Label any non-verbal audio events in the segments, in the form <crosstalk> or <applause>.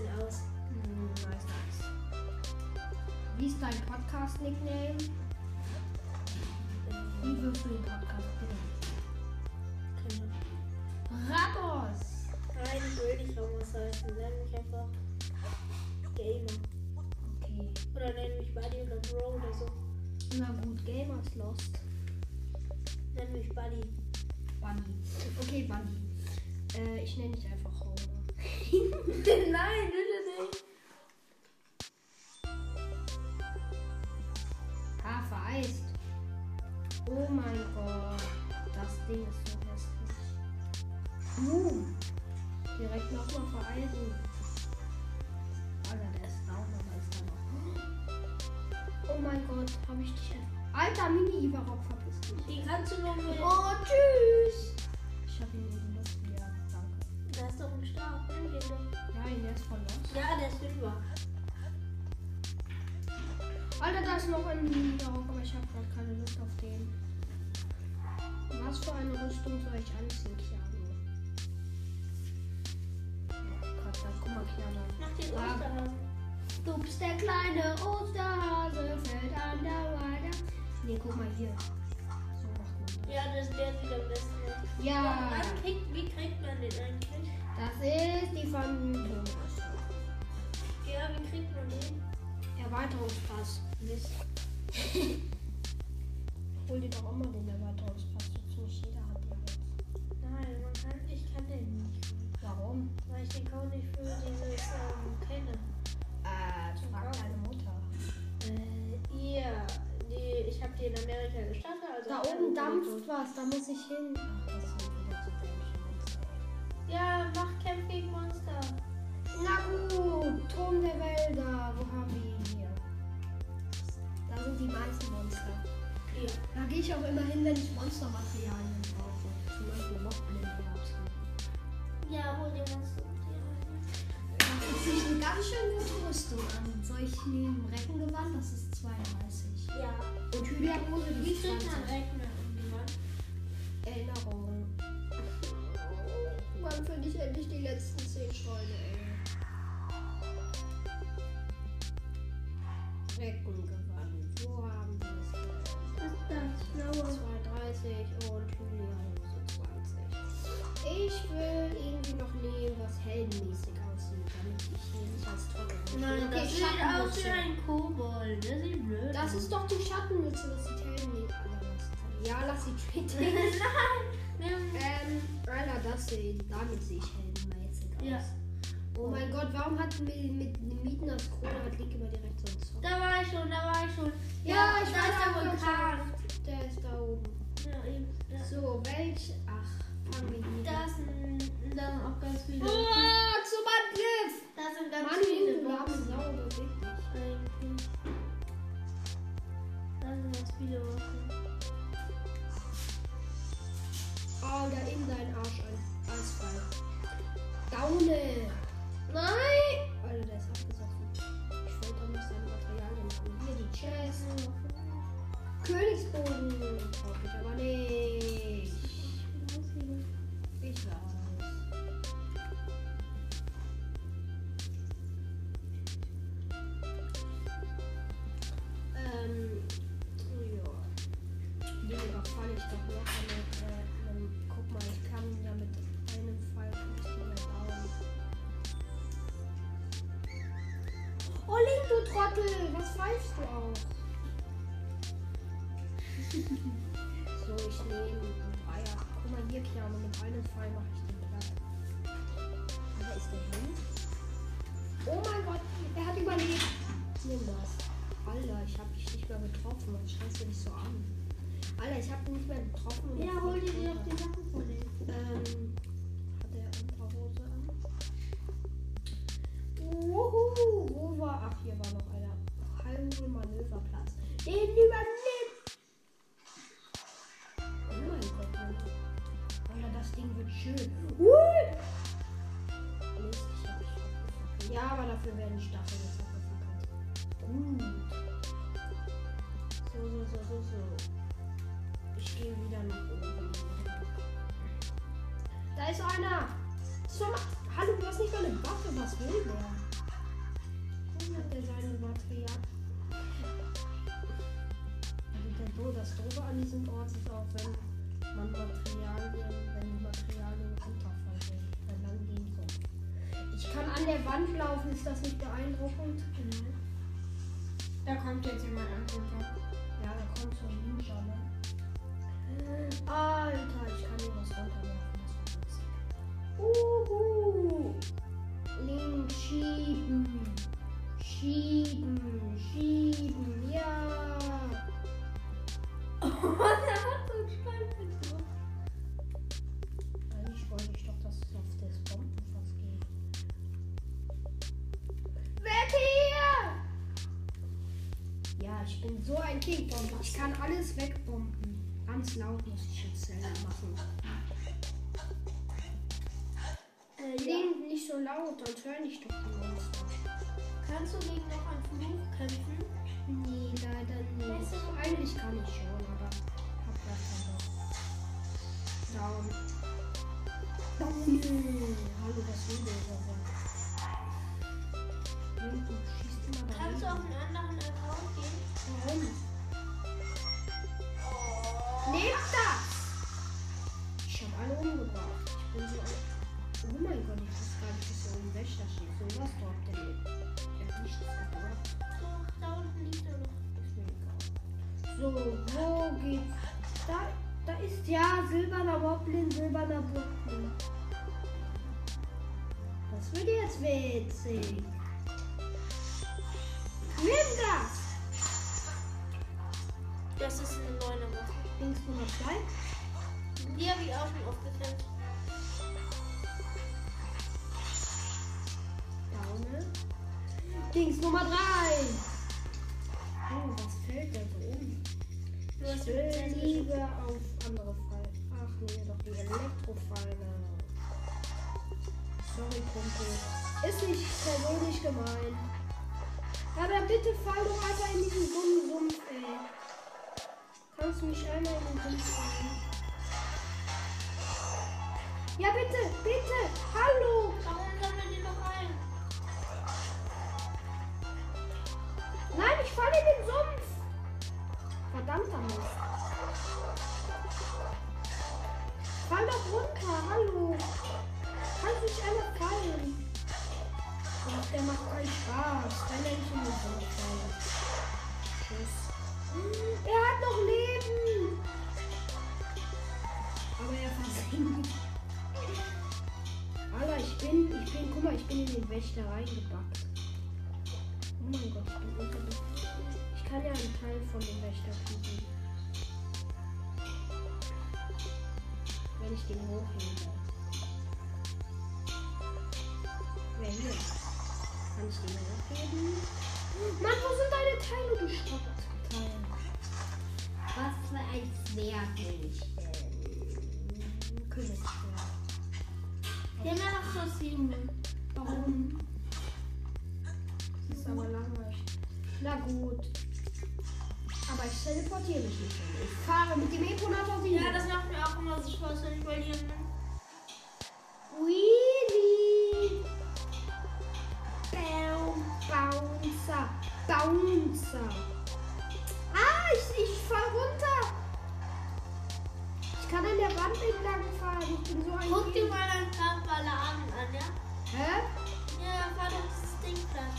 bisschen aus. Hm, nice, nice. Wie ist dein Podcast-Nickname? Wie wirst du den Podcast nennen? Ramos! Nein, ich will nicht Ramos heißen. Nenn mich einfach Gamer. Okay. Oder nenn mich Buddy oder Bro oder so. Na gut, Gamers Lost. Nenn mich Buddy. Bunny. Okay, Bunny. Äh, ich nenne dich einfach Nein, bitte nicht. Ah, vereist. Oh mein Gott. Das Ding ist so hässlich. Uh. Direkt nochmal vereisen. Alter, der ist down, aber ist da noch. Oh mein Gott, habe ich dich. Alter, Mini-Ivarok, verpiss dich. Die kannst du nur mit. Oh, tschüss. Ich habe ihn eben ist doch ein Stab. Nimm den doch. Nein, der ist von los. Ja, der ist Fünfer. Alter, da ist noch ein Mini-Ivarok, aber ich habe gerade keine Lust auf den. Was für eine Rüstung soll ich anziehen, Keanu? Oh Gott, da, guck mal, Keanu. Mach den Ah. Osterhasen. Du bist der kleine Osterhase, fällt an der Weide. Nee, guck mal hier. Ja, das, der sieht am besten aus. Ja, Wann kriegt, wie kriegt man den eigentlich? das ist die Phantomrüstung. Ja, wie kriegt man den? Erweiterungspass. Mist. <laughs> Hol dir doch auch mal den Erweiterungspass. So ziemlich jeder hat den jetzt. Nein, man kann, ich kann den nicht. Warum? Weil ich den Code nicht für dieses ähm, kenne. Äh, frag deine Mutter. Äh, ihr. Die, ich habe die in Amerika gestartet. Also Da oben dampft was, da muss ich hin. Ach, das sind wieder zu dämliche. Ja, mach Kämpf gegen Monster. Na gut, Turm der Wälder. Wo haben wir ihn hier? Da sind die meisten Monster. Hier. Da gehe ich auch immer hin, wenn ich Monstermaterialien brauche. Zum Beispiel Mockblindherzen. Ja, hol dir Monster. Da ziehe ich eine ganz schön gute Rüstung an. Soll ich nehmen Reckengewand? Das ist 32. Ja. Und Hyliahose, die Wie ist kriegt man 20. Rechner umgewandelt? Erinnerungen. Wann finde ich endlich die letzten 10 Scheune, ey? Reckengewand. Wo haben wir es? Was ist das? Blaue. 230 und Hyliahose 20. Ich will irgendwie noch nehmen, was heldenmäßig Nein, okay, das sieht aus wie ein Kobold. Das sieht blöd Das aus. ist doch die Schattenmütze, das sieht heldenmäßig aus. Ja, lass sie <laughs> treten. Nimm- ähm, Alter, das sieht, damit sehe ich aus. Ja. Oh mein Gott, warum hat mit, mit Mieten als Krone hat Link immer direkt so ein Zock? Da war ich schon, da war ich schon. Ja, ich da weiß ist der Vulkan. Der ist da oben. Ja, eben. Ja. So, welch. Ach, fangen wir hier. Da sind, da sind auch ganz viele. Oh, zum Angriff! Da sind ganz Mann, viele du arme. Sau, beweg dich. Eigentlich. Da sind ganz viele Boxen. Oh, da in deinen Arsch ein Eisball. Daune! Nein! Alter, der ist abgesoffen. Ich wollte doch noch seine Materialien machen. Hier die Chest. Königsboden. Brauche ich aber nicht. Ich weiß. Ähm, ja. Den überfalle ich doch locker mit, äh, einem, guck mal, ich kann ja mit einem Pfeil den ja bauen. Oh, Link, du Trottel! Was pfeifst du auch? <laughs> so, ich nehme. Guck mal hier, Keanu, mit einem Pfeil mache ich den platt. Alter, ist der hin? Oh mein Gott, er hat überlebt. Nimm das. Alter, ich habe dich nicht mehr getroffen. Was scheißt du dich so an? Alter, ich habe ihn nicht mehr getroffen. Ja, er hol dir doch die Sachen von denen. Ähm, hat er Unterhose an? Uhuhu, wo war? Ach, hier war noch einer. Hyrule Manöverplatz. Den übernimmt! Das Ding wird schön. Abgefackelt. Ja, aber dafür werden Stacheln jetzt abgefackelt. Gut. So, so, so, so, so. Ich gehe wieder nach oben. Da ist einer. Zum Hallo, du hast nicht mal eine Waffe. Was will der? Hat er seine Material. Also denn so, das Doofe an diesem Ort ist auch, wenn man Materialien, wenn die Materialien runterfallen, dann lang gehen so. Ich kann an der Wand laufen, ist das nicht beeindruckend? Da kommt jetzt jemand an. Ja, da kommt so ein Ninja, ne? Alter, ich kann hier was runterwerfen. Das war witzig. Uhu. Link schieben. Schieben. Schieben. Ja. <laughs> Ich doch, dass es auf das Bombenfass geht. Weg hier! Ja, ich bin so ein King-Bomber. Ich kann alles wegbomben. Ganz laut muss ich jetzt selber machen. Äh, ja. Link, nicht so laut, sonst höre ich doch die Monster. Kannst du gegen noch einen Fluch kämpfen? Nee, leider nicht. Eigentlich kann ich schon, aber Down. Down. Hallo, du schießt immer da Kannst du auf einen anderen Account gehen? Warum? Oh. Nehmt das! Ich hab alle umgebracht. Ich bin so ein. Oh mein Gott, ich wusste gar nicht, dass so ein Wächter steht. So was dort der lebt. Der hat nichts gebracht. Doch, da unten liegt er noch. So, wo geht's? Da, da ist ja silberner Boblin, silberner Boblin. Das wird jetzt witzig. Nimm das! Das ist eine neue Waffe. Links Nummer zwei. Die habe ich auch schon aufgekämpft. Daune. Dings Nummer 3. Oh, was fällt da so um? Du hast liebe auf andere Pfeile. Ach nee, doch die Elektropfeile. Sorry, Kumpel. Ist nicht persönlich gemeint. Aber bitte fall doch einfach in diesen dummen Sumpf, ey. Kannst du mich einmal in den Sumpf fallen? Ja, bitte, bitte, hallo! Warum sammeln die noch ein? Nein, ich falle in den! Verdammter Mist. Fall doch runter, hallo! Kannst du nicht einmal fallen? Ach, der macht keinen Spaß. Wenn er nicht in den Sumpf fällt. Tschüss. Er hat noch Leben! Aber er versinkt. Alter, ich bin, ich bin, guck mal, ich bin in den Wächter reingebackt. Oh mein Gott, ich bin unter kann ja einen Teil von dem Wächter kriegen. Wenn ich den hochhebe. Wer hier? Kann ich den hochheben? Mann, wo sind deine Teile, du Schrottteil? Was für ein Schwert will ich denn? Haben ja noch so sieben. Warum? Das ist aber langweilig. Na gut. Aber ich teleportiere mich nicht. Ich fahre mit dem Eponator wieder. Ja, das macht mir auch immer so Spaß, wenn ich bei dir bin. Wheelie. Bouncer. Bouncer. Ah, ich, ich fahr runter. Ich kann an der Wand entlang fahren. Ich bin so ein Guck dir mal deinen Kampfballaden an, ja? Hä? Ja, fahr doch dieses Ding platt.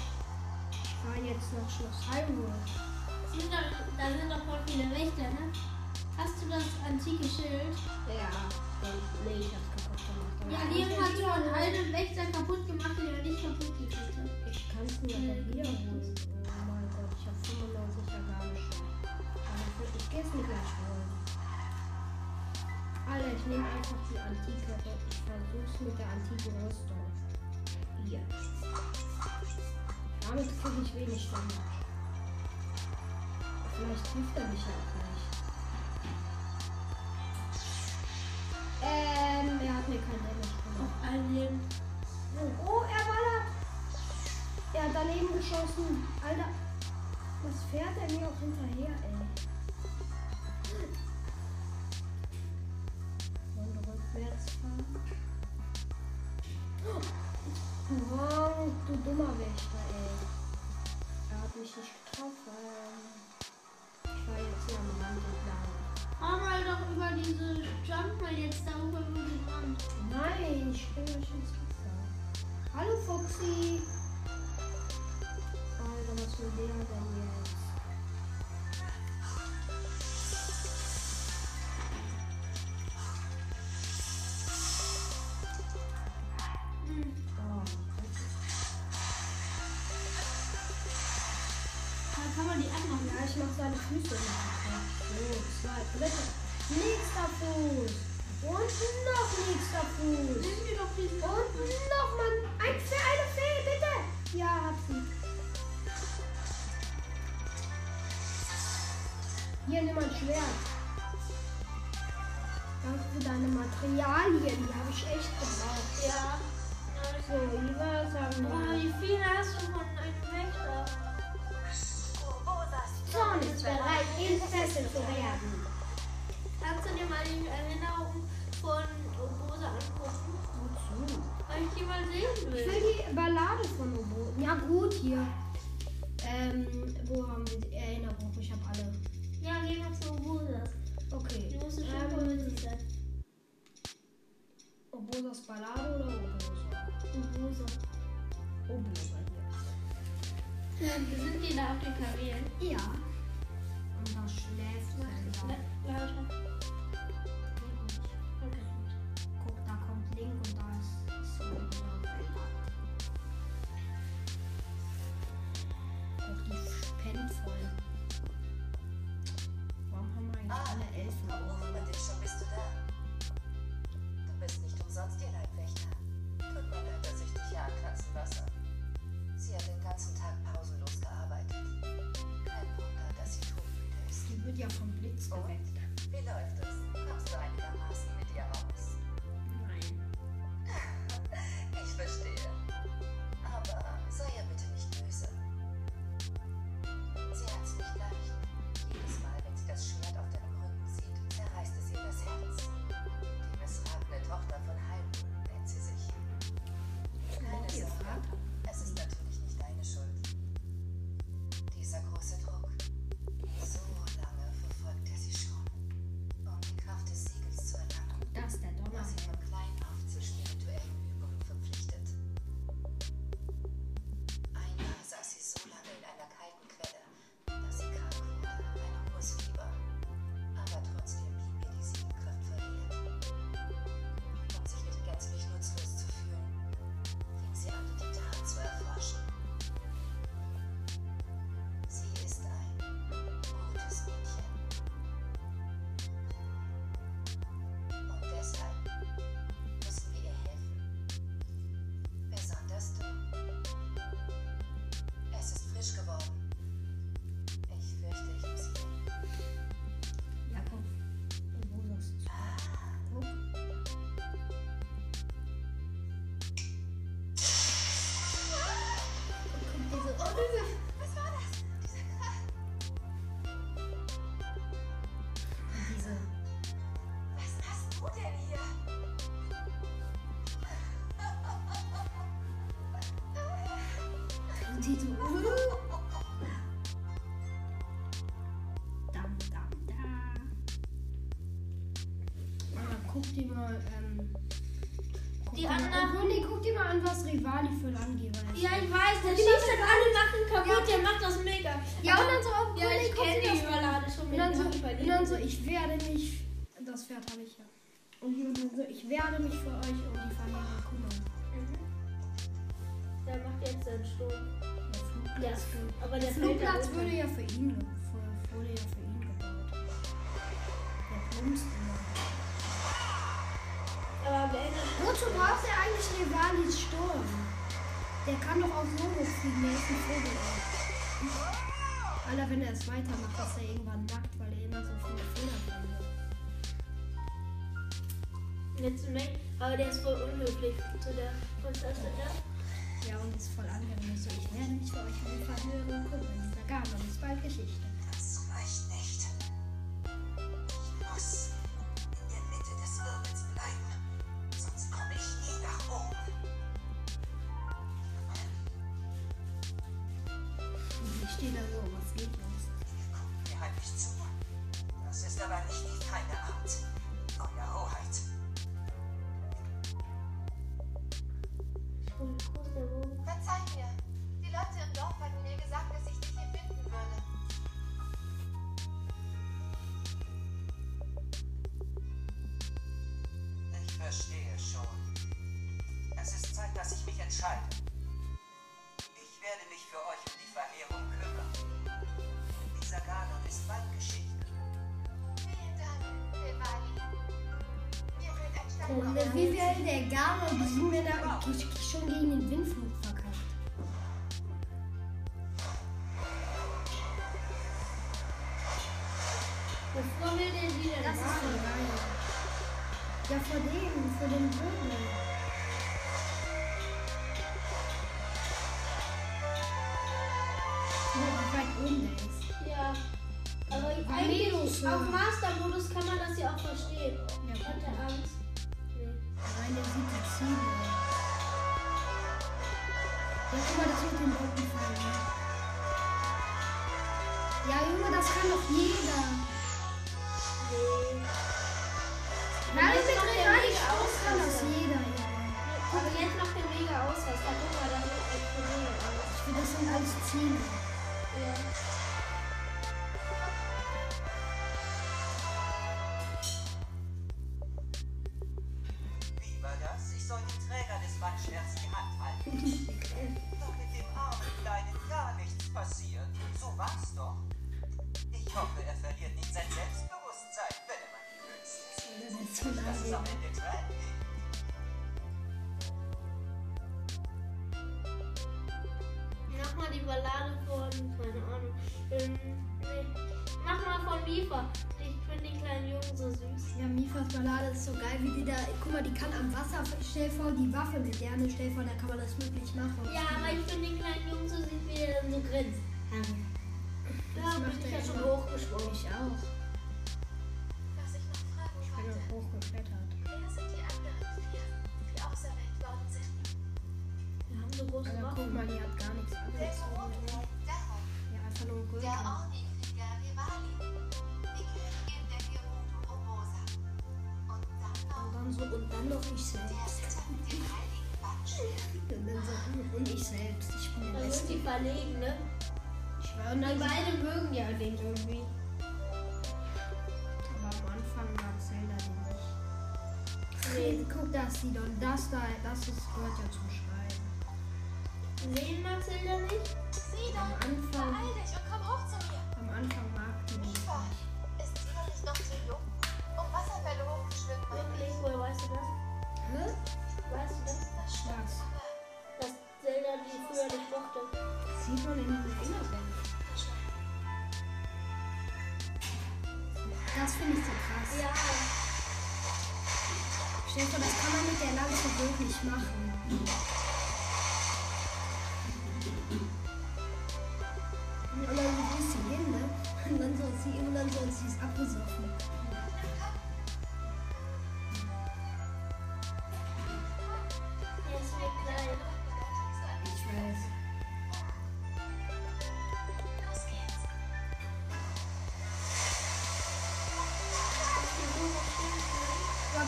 Ich fahr jetzt nach Schloss Hyrule. Sind da, da sind doch voll viele Wächter, ne? Hast du das antike Schild? Ja. Und, nee, ich hab's kaputt gemacht. Ja, Liam hat auch- einen Wächter kaputt gemacht, den er nicht kaputt gekriegt hat. Ich kann es mir aber wiederholen. Oh mein Gott, ich habe 95 Organe schon. Aber ich es mir gleich holen. Alter, ich nehme einfach die antike. Ich versuch's mit der antiken Rüstung. Hier. Damit kriege ich wenig Damage. Vielleicht trifft er mich ja auch nicht. Ähm, er hat mir kein Damage gemacht. Auf ein Leben. Oh, er ballert! Er hat daneben geschossen. Alter, was fährt er mir auch hinterher, ey? Wollen wir rückwärts fahren? Oh, du dummer Wächter, ey. mich nicht getroffen. War jetzt hier am Rand entlang. Fahr mal doch über diese Jump mal jetzt darüber über den Rand. Nein, ich springe euch ins Wasser. Hallo Foxy. Alter, was will der denn jetzt? Kann man die anmachen. ja, ich mach seine Füße noch. So, zwei, dritte. Nächster Fuß. Und noch nächster Fuß. Nimm dir doch diesen. Und nochmal ein Fee, eine Fee, bitte. Ja, hab sie. Hier, nimm ein Schwert. Danke für deine Materialien, die habe ich echt gebraucht. Ja. So, Iva, sagen Oh, wir. wie viel hast du von einem Wächter? Zorn ist bereit, entfesselt zu werden. Kannst du dir mal die Erinnerung von Obosa angucken? Wozu? Weil ich die mal sehen Ich will. will die Ballade von Obo. Ja, gut, hier. Ähm, wo haben wir die Erinnerung? Ich habe alle. Ja, gehen wir zu Obosas. Okay. Die musst du schon Ähm, sein. Obosas Ballade oder Obosa? Obosa. Obosa hier. Wir sind die da auf den Kamelen. Ja. Und da schläft Zelda. Ja vom Blitz Und? geweckt. Wie läuft es? Kommst du einigermaßen mit ihr aus? Nein. <laughs> Ich verstehe. So. Dam, dam, da. Ah, guck dir mal, ähm. Die mal- anderen- nee, guck dir mal an, was Rivali für Angeber ist. Ja, ich weiß, der schießt dann alle Sachen kaputt, der macht das mega. Ja, und dann so, obwohl, Ja, nee, ich kenne die. Überlade schon Und mit dann, so, und dann so, ich werde mich. Das Pferd habe ich ja. Und dann so, ich werde mich für euch um die Familie kümmern. Mhm. Der macht jetzt den Sturm. Der Flugplatz, Ja, aber der der Flugplatz würde ja für ihn, wurde ja für ihn gebaut. Der plumpst immer. Aber am Ende. Wozu braucht er eigentlich Rivalis Sturm? Der kann doch auch so hochfliegen, der ist ein Vogel. Alter, wenn er es weitermacht, ist er irgendwann nackt, weil er immer so viele Fehler findet. Jetzt weg, aber der ist voll unhöflich zu der Prinzessin da. Ja, und ist voll angenehm. So, ich werde mich für euch Verhörung kümmern. Da gab man ist bald Geschichte. Wie viel der Garo, die sind mir da schon gegen den Windflug Ich finde, das Ballade ist so geil, wie die da. Guck mal, die kann am Wasser. Stell vor, die Waffe mit der? Stell dir vor, da kann man das wirklich machen. Ja, aber ich finde den kleinen Jungen so süß, wie er dann so grinst. Das Ja, macht bin ich ja schon hochgesprungen. Ich auch. Wandschwert. Und dann so, und ich selbst. Ich bin der Beste. die verlegen, ne? Ich war und dann beide mögen ja den irgendwie. Aber am Anfang mag Zelda den nicht. Nee. Guck, das sieht und das da, das ist, gehört ja zum Schreiben. Wen mag Zelda nicht? Sidon, Am Anfang, beeil dich und komm hoch zu mir. am Anfang mag die nicht. Ist Sidon nicht noch zu jung, um Wasserfälle hochzuschwimmen? Wirklich? Woher weißt du das? Hä? Weißt du das? Das sogar. Dass Zelda die früher nicht mochte. Sieht man in den Fingerbänden. Das finde ich so krass. Ja. Vor, das kann man mit der Lanze wirklich machen. Und dann ist sie hin, ne? Und dann soll sie, und dann soll sie es abgesoffen.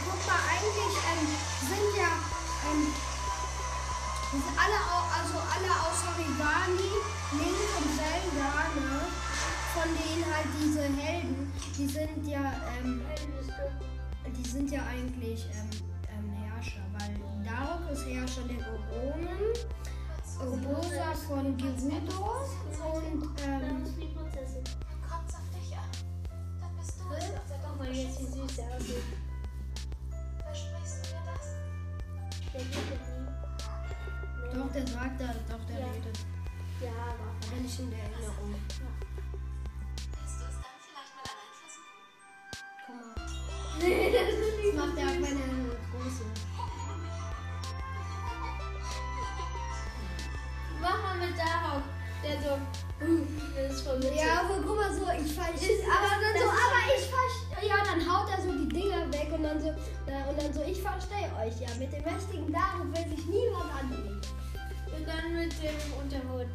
Guck mal, eigentlich ähm, sind ja ähm, sind alle, also alle außer Rivali, Link und Zelda, ne? Von denen halt diese Helden, die sind ja, ähm, die sind ja eigentlich ähm, ähm, Herrscher, weil Daruk ist Herrscher der Oronen, Urbosa von Gerudo und ähm, Guck mal jetzt, wie süß der aussieht. Doch, der sagt da, doch, der Ja. redet. Ja, aber. Aber nicht in der Erinnerung. Willst du es dann vielleicht mal allein versuchen? Guck mal. Nee, das ist Das nicht macht er auch meine große. Mach mal mit Darok. Der so. Ja, aber guck mal so, ich fall. Ist- aber dann so, aber ich fall. Ja, dann haut er so die Dinger weg und dann so, äh, und dann so, ich verstehe euch ja. Mit dem mächtigen Darum will sich niemand anlegen. Und dann mit dem Unterhut.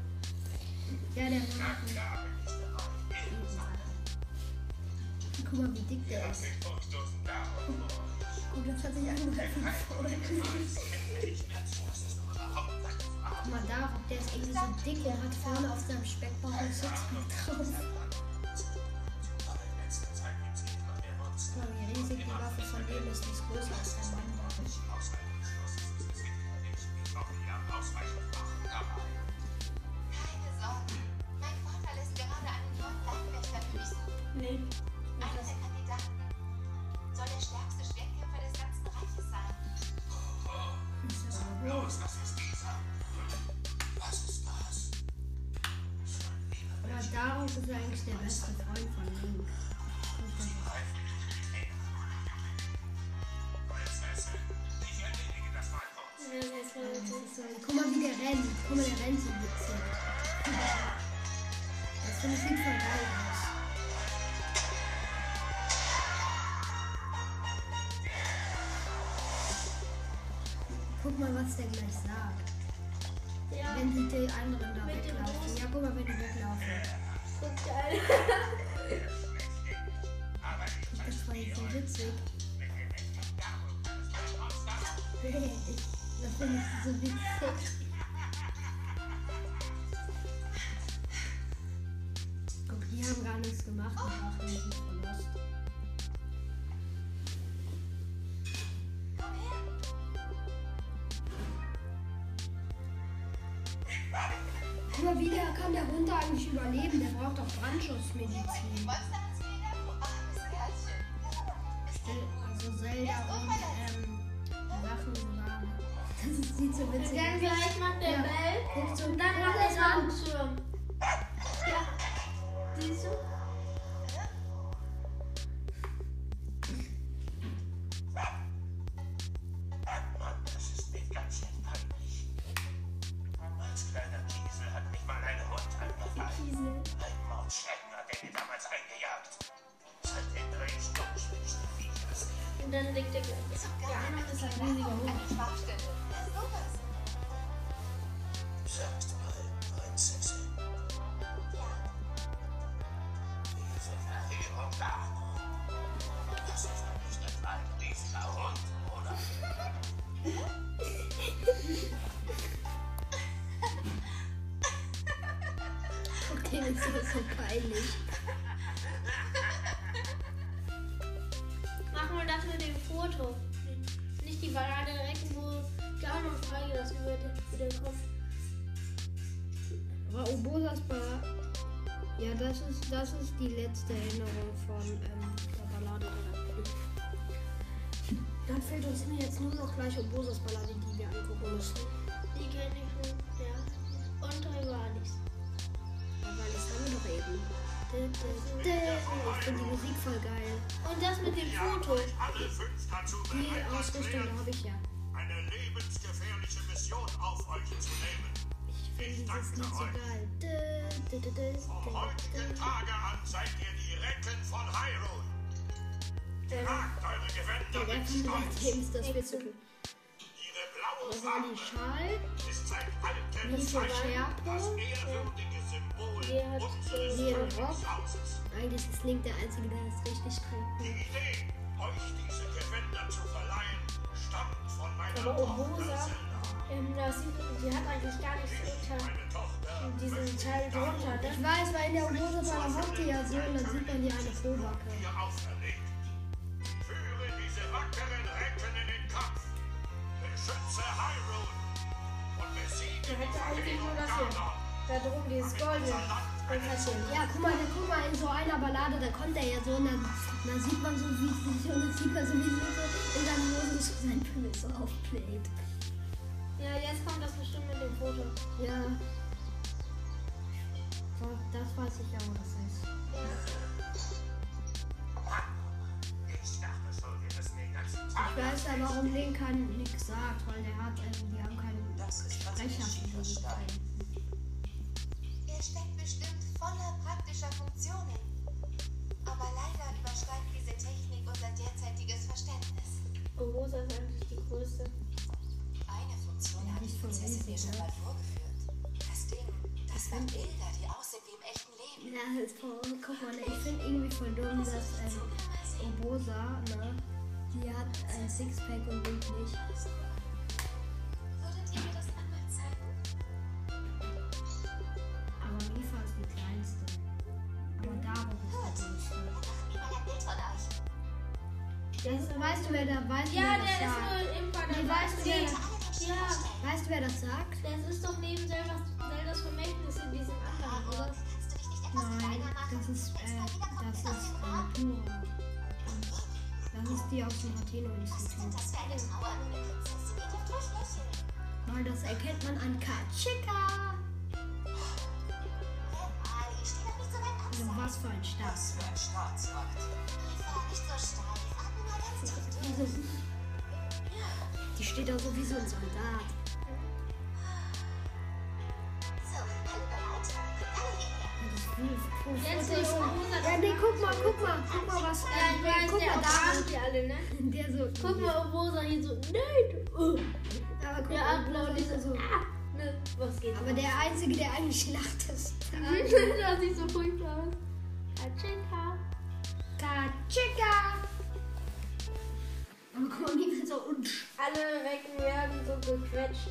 Ja, der Guck mal, wie dick der ist. Guck, das hat sich angehört mal da, der ist irgendwie so dick und hat vorne auf seinem Speckbauch ein Sixpack drauf. Die Waffe von dem ist, ist größer als der Mann. Der beste Freund von Link. guck mal, wie der rennt. Guck mal, der rennt so witzig. Das finde ich sieht voll geil aus. Guck mal, was der gleich sagt. Ja, Wenn die, die anderen da weglaufen. Ja, guck mal, wenn die weglaufen. Guck geil. Aber ich Das war jetzt so witzig. Das finde ich so witzig. Guck, die haben gar nichts gemacht. Die machen nicht verlost. Wie der kann der Hund eigentlich überleben? Der braucht doch armes Kerlchen. Also Zelda und ähm, Sachen <laughs> waren. Das sieht so Und witzig dann aus. gleich macht der Ja. So, Und dann macht der an. So peinlich. Machen wir das mit dem Foto. Nicht die Parade direkt, wo gar noch freigelassen wird, wieder kommt. Aber Obosas Bar. Ja, das ist, das ist die letzte Erinnerung von ähm, der Ballade der. Dann fehlt uns mir jetzt nur noch gleich Obosas Ballade, die wir angucken müssen. Die kenne ich schon, ja. Und weil das haben doch eben. Ich finde die Musik voll geil. Und das mit dem Foto. Die Ausrüstung habe ich ja. eine lebensgefährliche Mission auf euch zu nehmen. Ich finde danke Lied so geil. Vom dö, heutigen. Tage an seid ihr die Recken von Hyrule. Ähm, Tragt eure Der Gewänder mit von Stolz. James, das wird so cool. Ihre blaue Das war die Farbe Schal. ist seit altem Die von Zeiten das Scherpo. ehrwürdige Symbol Die hat unseres so einen Rock. Eigentlich ist Link der Einzige, der das richtig Die trägt. Idee, euch diese Gewänder zu verleihen, stammt von meiner Aber Tochter Obosa- ähm, das die hat eigentlich gar nichts unter diesen Teil drunter, ne? Ich weiß, weil in der Obosas hockt die ja so und dann sieht man die eine Frohbacke. Beschütze Hyrule und besiege Der die hätte eigentlich nur das Verheerung hier. Ganon. Da drum dieses Goldene. Ja, guck mal, guck mal, in so einer Ballade, da kommt er ja so und dann, dann sieht man so, wie sich und dann sieht man so, wie sie so in seinem Hosen so sein Penis so aufbläht. Ja, jetzt kommt das bestimmt mit dem Foto. Ja. So, das weiß ich ja, wo das ist. Ich Ich weiß ja, warum Link kann nichts sagt, weil der hat, ähm, die haben keinen Das ist also Sprecher für er steckt bestimmt voller praktischer Funktionen. Aber leider übersteigt diese Technik unser derzeitiges Verständnis. Rosa ist eigentlich die größte. Eine Funktion Ja, hat die Prinzessin mir schon mal vorgeführt. Das Ding, das macht Bilder, die aussehen wie im echten Leben. Ja, ist voll, guck mal, ich finde irgendwie voll dumm, dass ähm. Obosa, ne, die hat ein Sixpack und Link nicht. Würdet ihr mir das einmal zeigen? Aber Mifa ist die kleinste. Aber Daro ist die größte. Das, weißt du, wer da weiß, Ja, wer der das ist sagt? nur im Nee, Quadrat. weißt du, wer das Ja, Weißt du, wer das sagt? das ist doch neben Zeldas, Zeldas Vermächtnis in diesem anderen, oder? Nein, das ist, äh, das ist äh, Natura. Das ist die aus dem Hateno-Institut. Weil das erkennt man an Katschika. Also was für ein Staat. Was für ein Staatsrat. <laughs> Die steht da so wie so ein Soldat. Jetzt ist Ja, nee, guck mal, guck mal, guck mal, was. Ja, Äh, ich nee, weiß, guck der mal da. die alle, ne? Der so. Guck mal, Rosa hier so, nein, oh. Aber guck Ja, mal, Upload dieser ist so. ah, ne, was geht Aber der Einzige, der eigentlich lacht, ist. <laughs> das sieht so furchtbar aus. Katschika. Katschika! Aber guck mal, wie wir so. Und Alle Recken werden so gequetscht.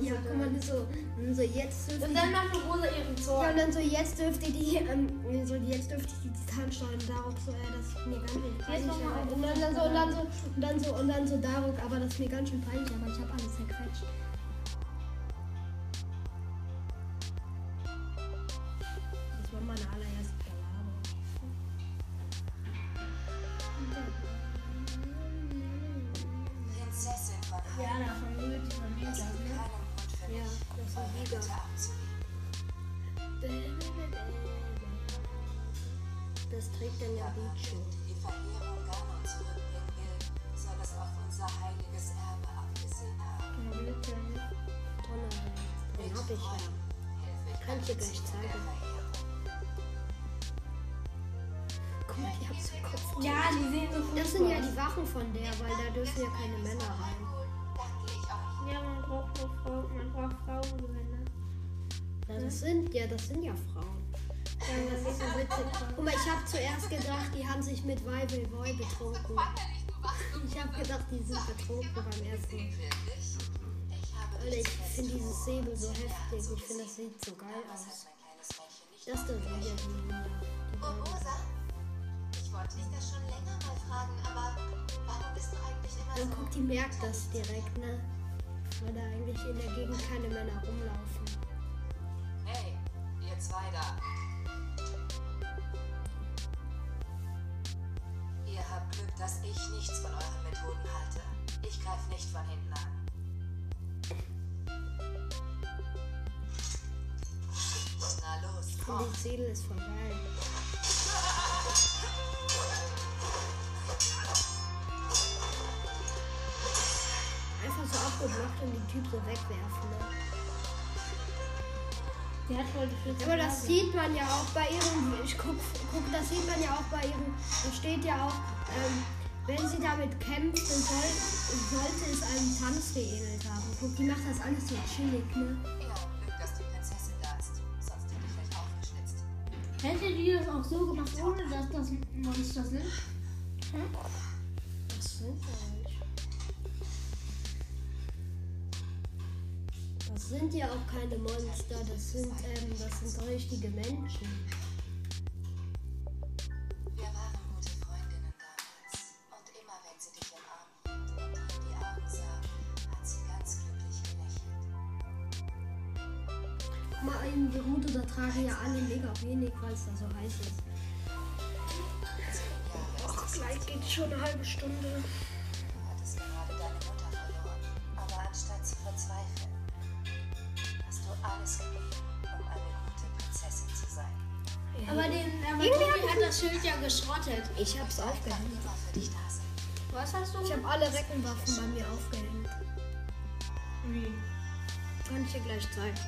Ja, guck mal, so. Und so jetzt dürfte Und dann macht Rosa ihren Ja, Zorn. und dann so jetzt dürfte die, ähm, so jetzt dürfte ich die Titansteuern darauf so, äh, das ist mir ganz schön peinlich. Und dann, dann so, und dann so, und dann so, und dann so darauf, aber das ist mir ganz schön peinlich, aber ich habe alles zerquetscht. Ich ja. Kann ich dir gleich zeigen. Guck mal, die hab's im Kopf. Ja, die sehen so Das sind ja die Wachen von der, weil da dürfen ja keine Männer rein. Ja, man braucht nur Frauen, man braucht Frauengewänder. Ja, das sind ja, das sind ja Frauen. Ja, das ist so witzig. Guck mal, ich habe zuerst gedacht, die haben sich mit Weibel Boy betrunken. Ich habe gedacht, die sind betrunken beim ersten Alter, ich finde dieses Säbel so 17 Jahren heftig. Ich finde, das sieht so geil aus. Das da sind ja die Lieder. Die Oh. Rosa? Ich wollte dich das schon länger mal fragen, aber warum bist du eigentlich immer Dann so... guck, die merkt das direkt, ne? Weil da eigentlich in der Gegend keine Männer rumlaufen. Hey, ihr zwei da. Ihr habt Glück, dass ich nichts von euren Methoden halte. Ich greife nicht von hinten an. Komm. die Seele ist voll geil. Einfach so abgeblockt und den Typ so wegwerfen, ne? Der hat voll die Flitze. Aber das sieht man ja auch bei ihrem. Ich guck, guck, das sieht man ja auch bei ihrem. Da steht ja auch, ähm, wenn sie damit kämpft, dann soll, sollte es einem Tanz geähnelt haben. Guck, die macht das alles so chillig, ne? Hätte die das auch so gemacht, ohne dass das Monster sind? Was sind eigentlich? Das sind ja auch keine Monster, das sind, ähm, das sind richtige Menschen. Tragen ja alle mega wenig, weil es da so heiß ist. Es Gleich geht schon eine halbe Stunde. Du hattest gerade deine Mutter verloren. Aber anstatt zu verzweifeln, hast du alles gegeben, um eine gute Prinzessin zu sein. Aber den, aber Irgendwie hab hat das Schild ja geschrottet. Ich hab's aufgehängt. immer für dich da sind. Was hast du? Ich habe alle Reckenwaffen bei mir aufgehängt. Wie? Kann ich dir gleich zeigen.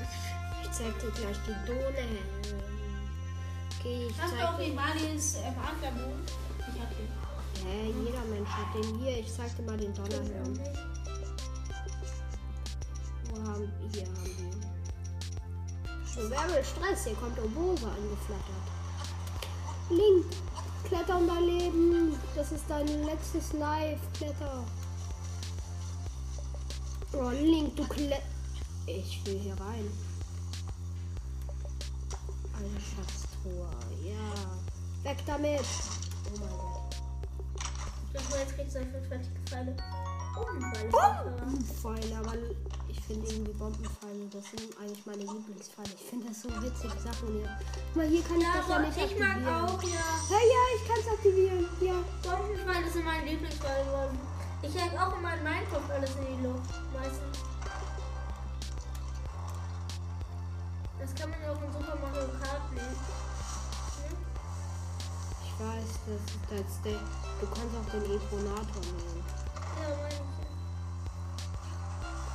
Ich zeig dir gleich die Dohne. Okay, ich Hast du zeig auch dir. den ähm, Adlerbogen? Ich hab den. Hä, jeder Mensch hat den hier. Ich zeig dir mal den Donnerhirn. Wo haben hier haben wir. So, wer will Stress? Hier kommt Obose angeflattert. Link, kletter um dein Leben. Das ist dein letztes Live. Kletter. Oh, Link, du kletter. Ich will hier rein. Eine Schatztruhe. Ja. Weg damit. Oh mein Gott. Ich glaube, jetzt kriegst du 45 Pfeile. Bombenpfeile. Bombenpfeile, aber ich finde irgendwie Bombenpfeile, das sind eigentlich meine Lieblingspfeile. Ich finde das so witzige Sachen hier. Guck mal, hier kann ich Ja, das ja nicht ich mag aktivieren. auch, ja. Ja, ja, ich kann es aktivieren. Ja. Bombenpfeile sind meine Lieblingspfeile geworden. Ich jag auch immer in Minecraft alles in die Luft. Meistens. Das kann man ja auch in Super Mario Kart nehmen. Hm? Ich weiß, das ist jetzt der. Du kannst auch den Etronator nehmen. Ja, meine ich.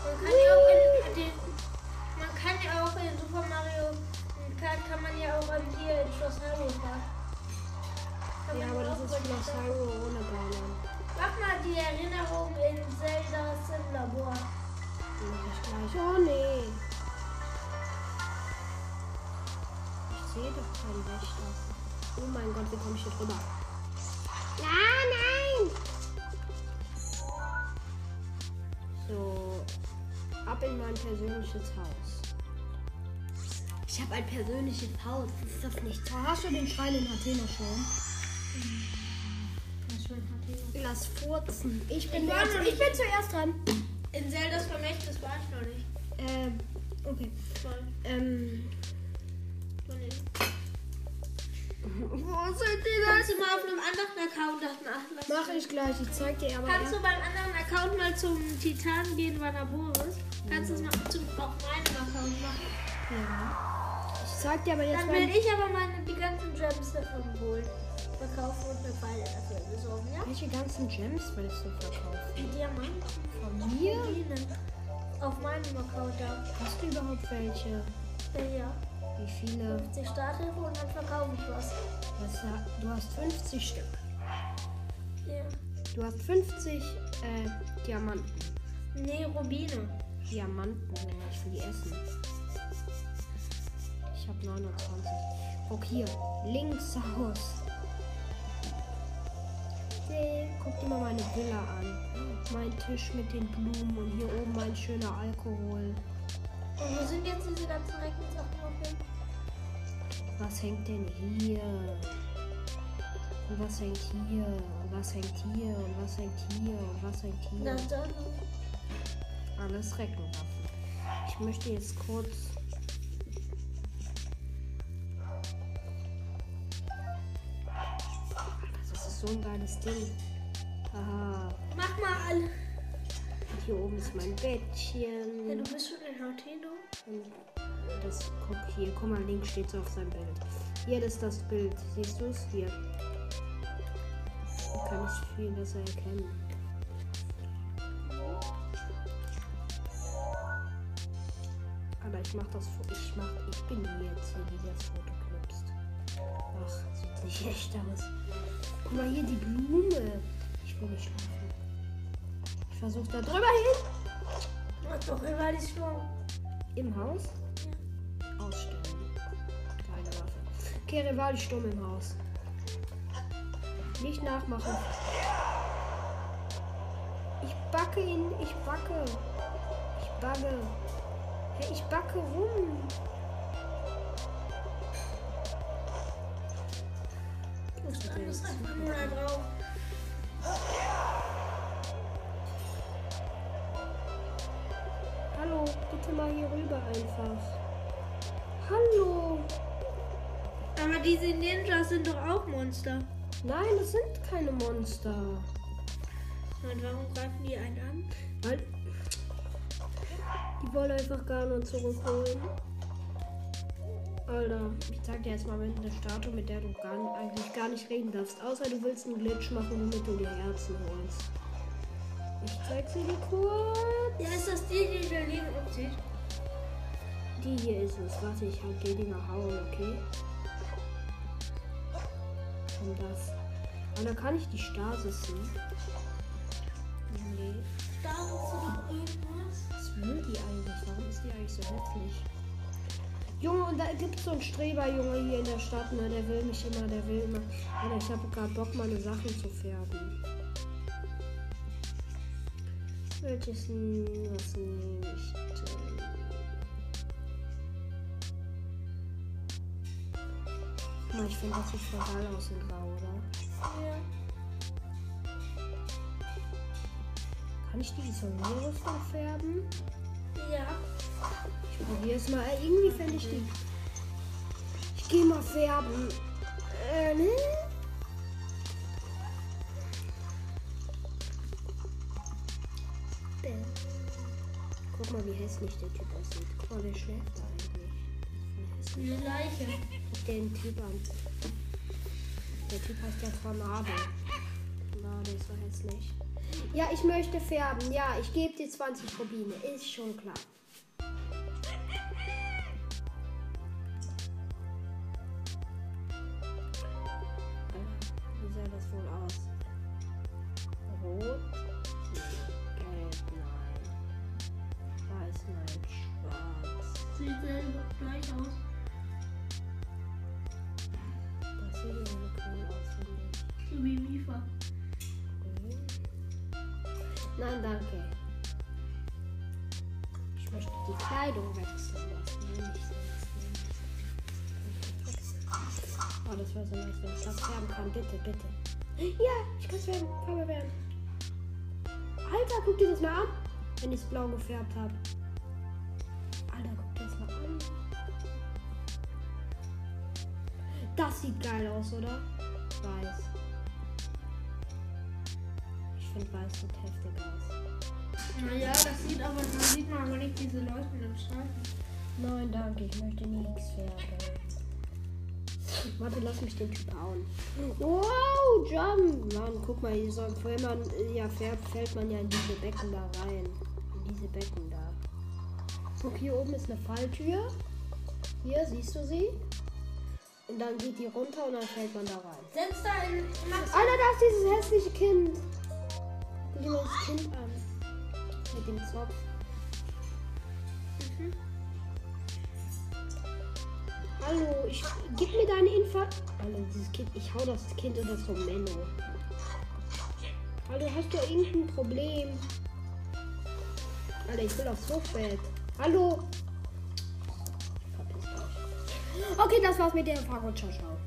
Man kann ja auch in den, man kann ja auch in Super Mario Kart kann man ja auch an hier in Schloss Hyrule fahren. Ja, aber das ist Schloss Hyrule ohne Ballern. Mach mal die Erinnerung in Zeldas im Labor. Mach ich gleich. Oh nee. Ich doch keinen Wächter. Oh mein Gott, wie komme ich hier drüber? Ah, nein! So, ab in mein persönliches Haus. Ich habe ein persönliches Haus. Ist das nicht toll? Hast du den Schrein in Athena schon? Lass furzen. Ich bin, war noch ich bin zuerst dran. In Zeldas Vermächtnis war ich noch nicht. Ähm, okay. Voll. Ähm, wo sind die Kannst du mal auf einem anderen Account das nachlassen? Mach ich gleich. Ich zeig dir aber. Kannst du beim anderen Account mal zum Titan gehen, Vanaboris? Kannst du es mal zum, auf meinem Account machen? Ja. Ich zeig dir aber jetzt Dann will ich aber meine, die ganzen Gems davon holen. Verkaufen und eine Pfeile dafür besorgen, ja? Welche ganzen Gems willst du verkaufen? Die Diamanten. Von mir? Auf meinem Account da. Hast du überhaupt welche? Äh, Ja. Wie viele? 50 Starthilfe und dann verkaufe ich was. Was, du hast 50 Stück. Ja. Du hast 50 äh, Diamanten. Nee, Rubine. Diamanten, ich will die essen. Ich habe 29. Guck hier, links Haus. Hey, Guck dir mal meine Villa an. Mein Tisch mit den Blumen und hier oben mein schöner Alkohol. Und wo sind jetzt diese ganzen dem? Was hängt denn hier? Und was hängt hier? Und was hängt hier? Und was hängt hier? Und was hängt hier? Da, da. Alles Reckenwaffen. Ich möchte jetzt kurz. Das ist so ein geiles Ding. Aha. Mach mal alle. Hier oben ist mein Ja, Bettchen. du bist schon in Nintendo. Und das, guck hier, guck mal, links steht es auf seinem Bild. Hier ist das Bild. Siehst du es? Hier. Kann ich viel besser erkennen. Aber ich mach das. Ich mach. Ich bin jetzt hier, die das Foto knipst. Ach, sieht nicht <laughs> echt aus. Guck mal hier die Blume. Ich will nicht schlafen. Ich versuche da drüber hin. Mach doch immer die Sturm. Im Haus? Ausstellen. Keine Waffe. Okay, Rivali Sturm im Haus. Nicht nachmachen. Ich backe ihn. Ich backe. Ich backe. Hey, ich backe rum. Einfach nur da drauf. Hallo, bitte mal hier rüber einfach. Hallo. Aber diese Ninjas sind doch auch Monster. Nein, das sind keine Monster. Und warum greifen die einen an? Weil die wollen einfach gar nur zurückholen. Alter, ich zeig dir jetzt mal mit einer Statue, mit der du gar, eigentlich gar nicht reden darfst. Außer du willst einen Glitch machen, womit du dir Herzen holst. Ich zeig sie dir kurz. Ja, ist das die, die in Berlin umzieht? Die hier ist es. Warte, ich hab die Dinger hauen, okay? Und das. Aber da kann ich die Stasis sehen. Nee. Ist doch irgendwas. Was will die eigentlich? Warum ist die eigentlich so hässlich? Junge, und da gibt es so einen Streber, Junge, hier in der Stadt, ne? Der will mich immer, der will immer. Alter, ich habe gerade Bock, meine Sachen zu färben. Welches, was nehme ich denn? Oh, ich finde, das sieht voll geil aus in Grau, oder? Ja. Kann ich die Isolierrüstung färben? Ja. Ich probiere es mal. Äh, Irgendwie fände ich die. Ich gehe mal färben. Äh, ne? Bäm. Guck mal, wie hässlich der Typ aussieht. Guck mal, wer schläft da eigentlich? Eine Leiche. Guck den Typ an. Der Typ heißt ja Tornado. Na, der ist so hässlich. Ja, ich möchte färben. Ja, ich gebe dir 20 Rubine. Ist schon klar. Wenn ich blau gefärbt habe. Alter, guck das mal an. Das sieht geil aus, oder? Weiß. Ich finde weiß sieht heftig aus. Naja, das sieht aber, da sieht man aber nicht diese leuchtenden Streifen. Nein, danke, ich möchte nichts färben. Warte, lass mich den Typ hauen. Wow, Jump! Mann, guck mal, hier soll, wenn man ja färbt, fällt man ja in diese Becken da rein. In diese Becken da. Guck, hier oben ist eine Falltür. Hier, siehst du sie? Und dann geht die runter und dann fällt man da rein. Setz da in. Alter, da ist dieses hässliche Kind. Guck dir mal das Kind an. Mit dem Zopf. Hallo, ich gib mir deine Info. Alter, dieses Kind, ich hau das Kind in das Menno. Hallo, hast du irgendein Problem? Alter, ich will aufs Hochbett. Hallo. Okay, das war's mit der Frage. Ciao, ciao.